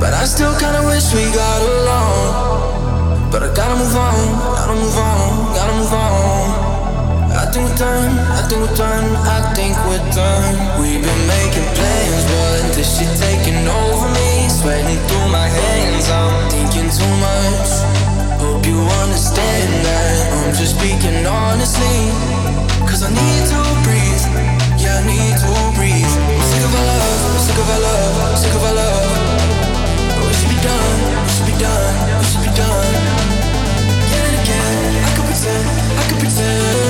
But I still kinda wish we got along. But I gotta move on, gotta move on, think we're done, I think we're done, I think we're done. We've been making plans, but this shit taking over me. Sweating through my hands, I'm thinking too much. Hope you understand that I'm just speaking honestly. Cause I need to breathe, yeah, I need to breathe. I'm sick of our love, sick of our love, sick of our love. We should be done, we should be done, we should be done. And again, I could pretend, I could pretend.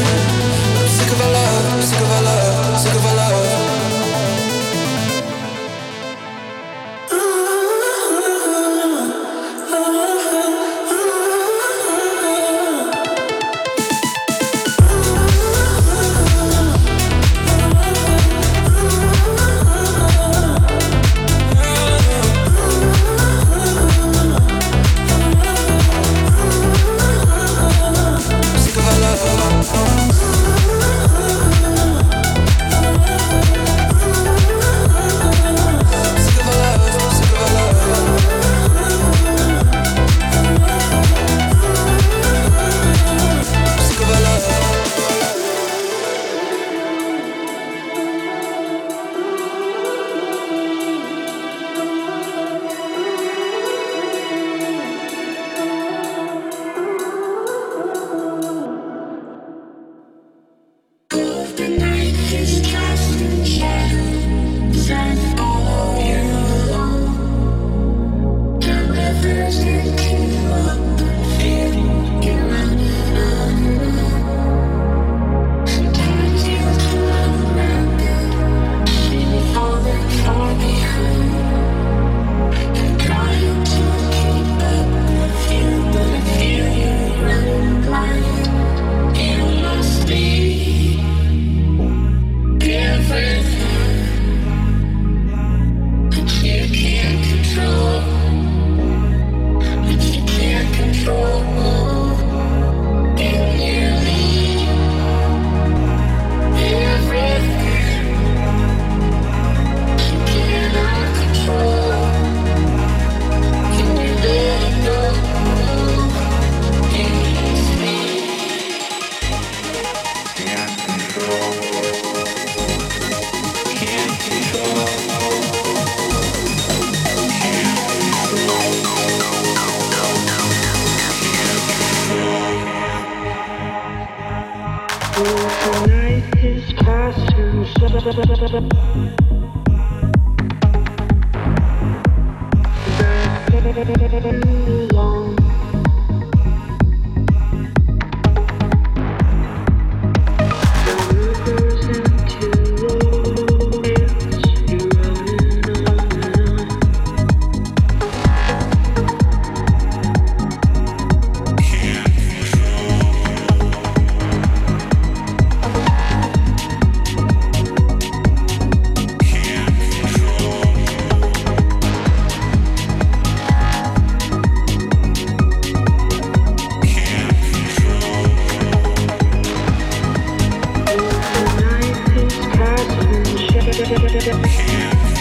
Here.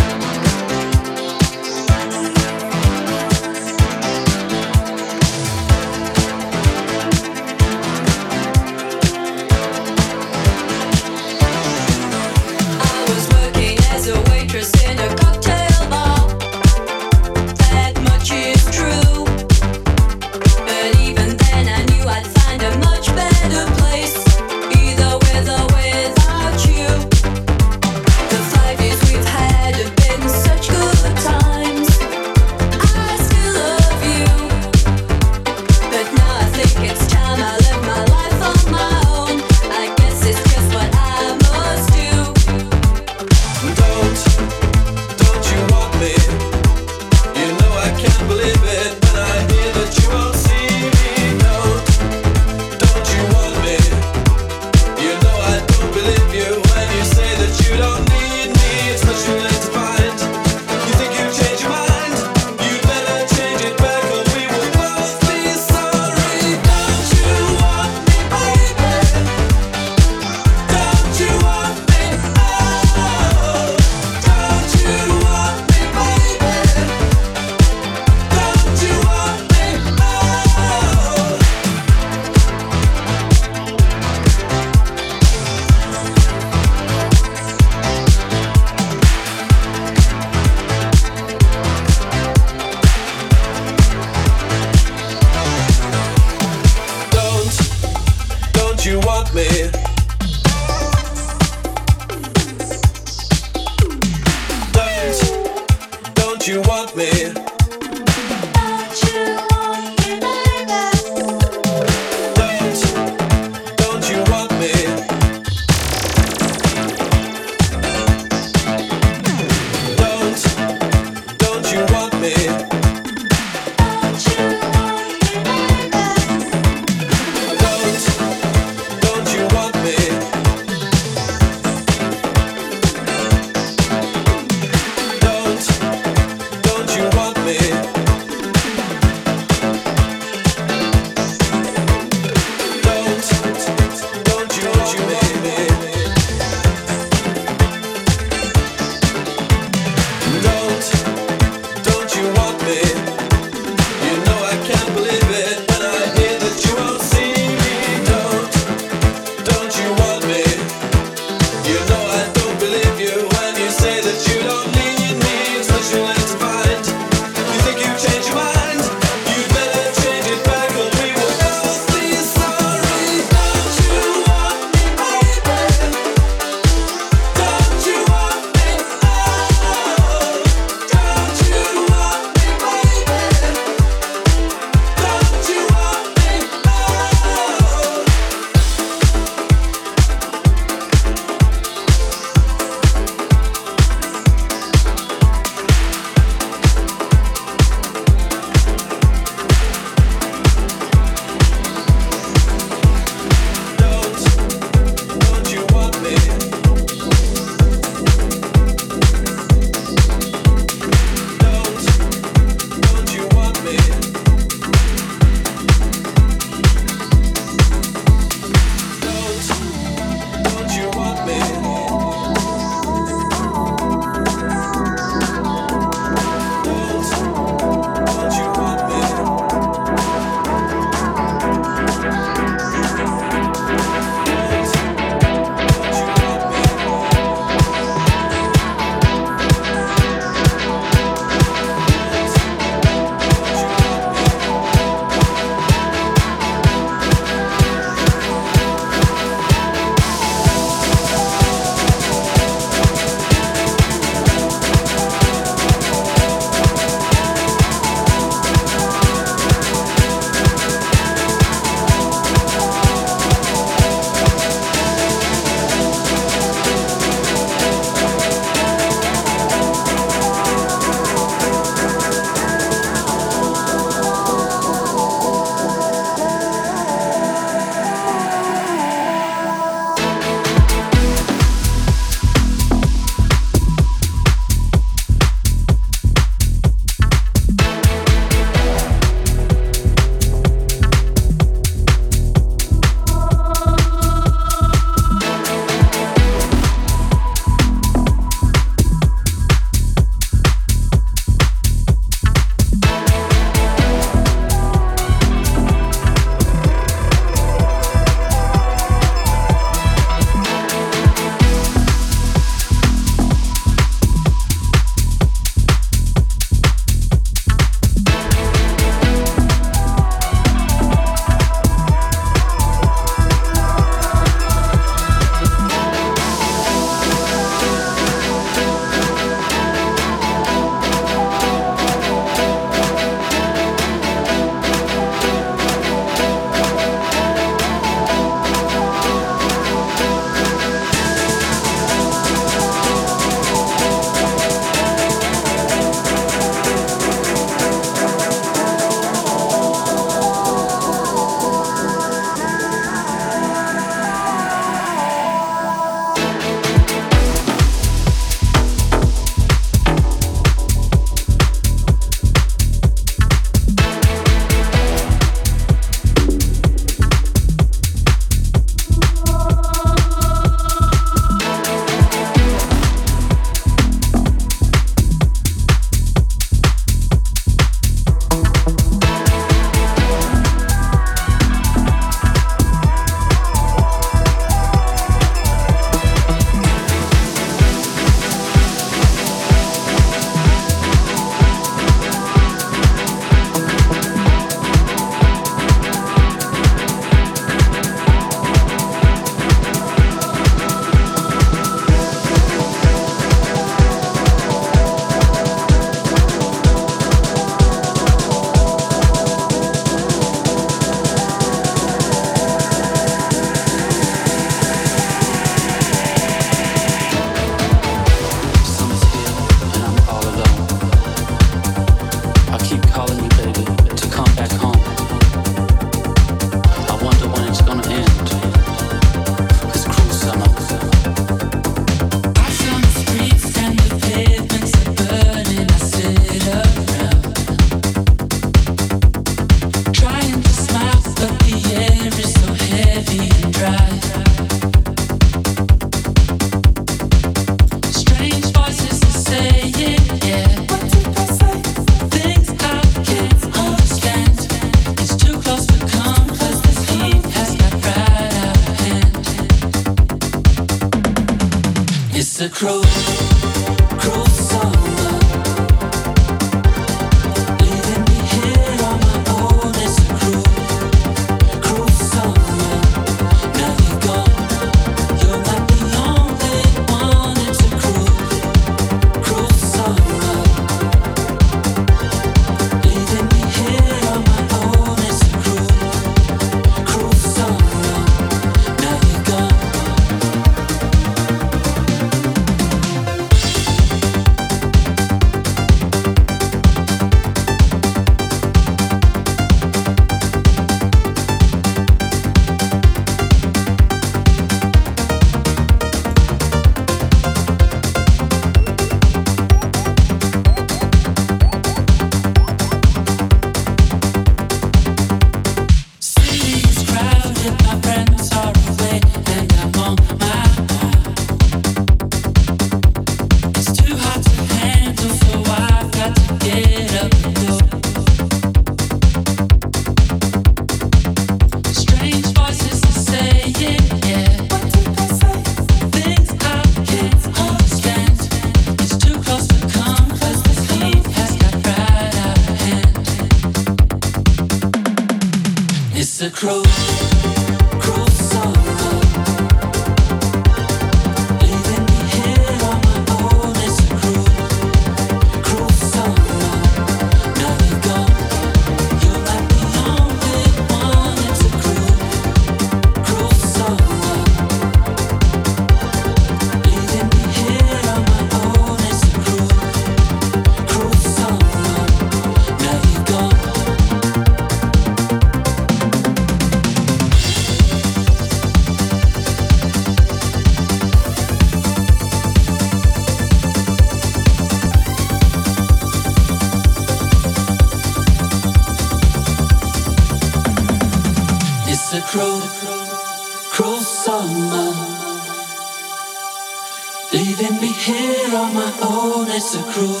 here on my own, it's a cruel,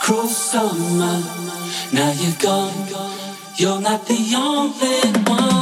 cruel summer. Now you're gone, you're not the only one.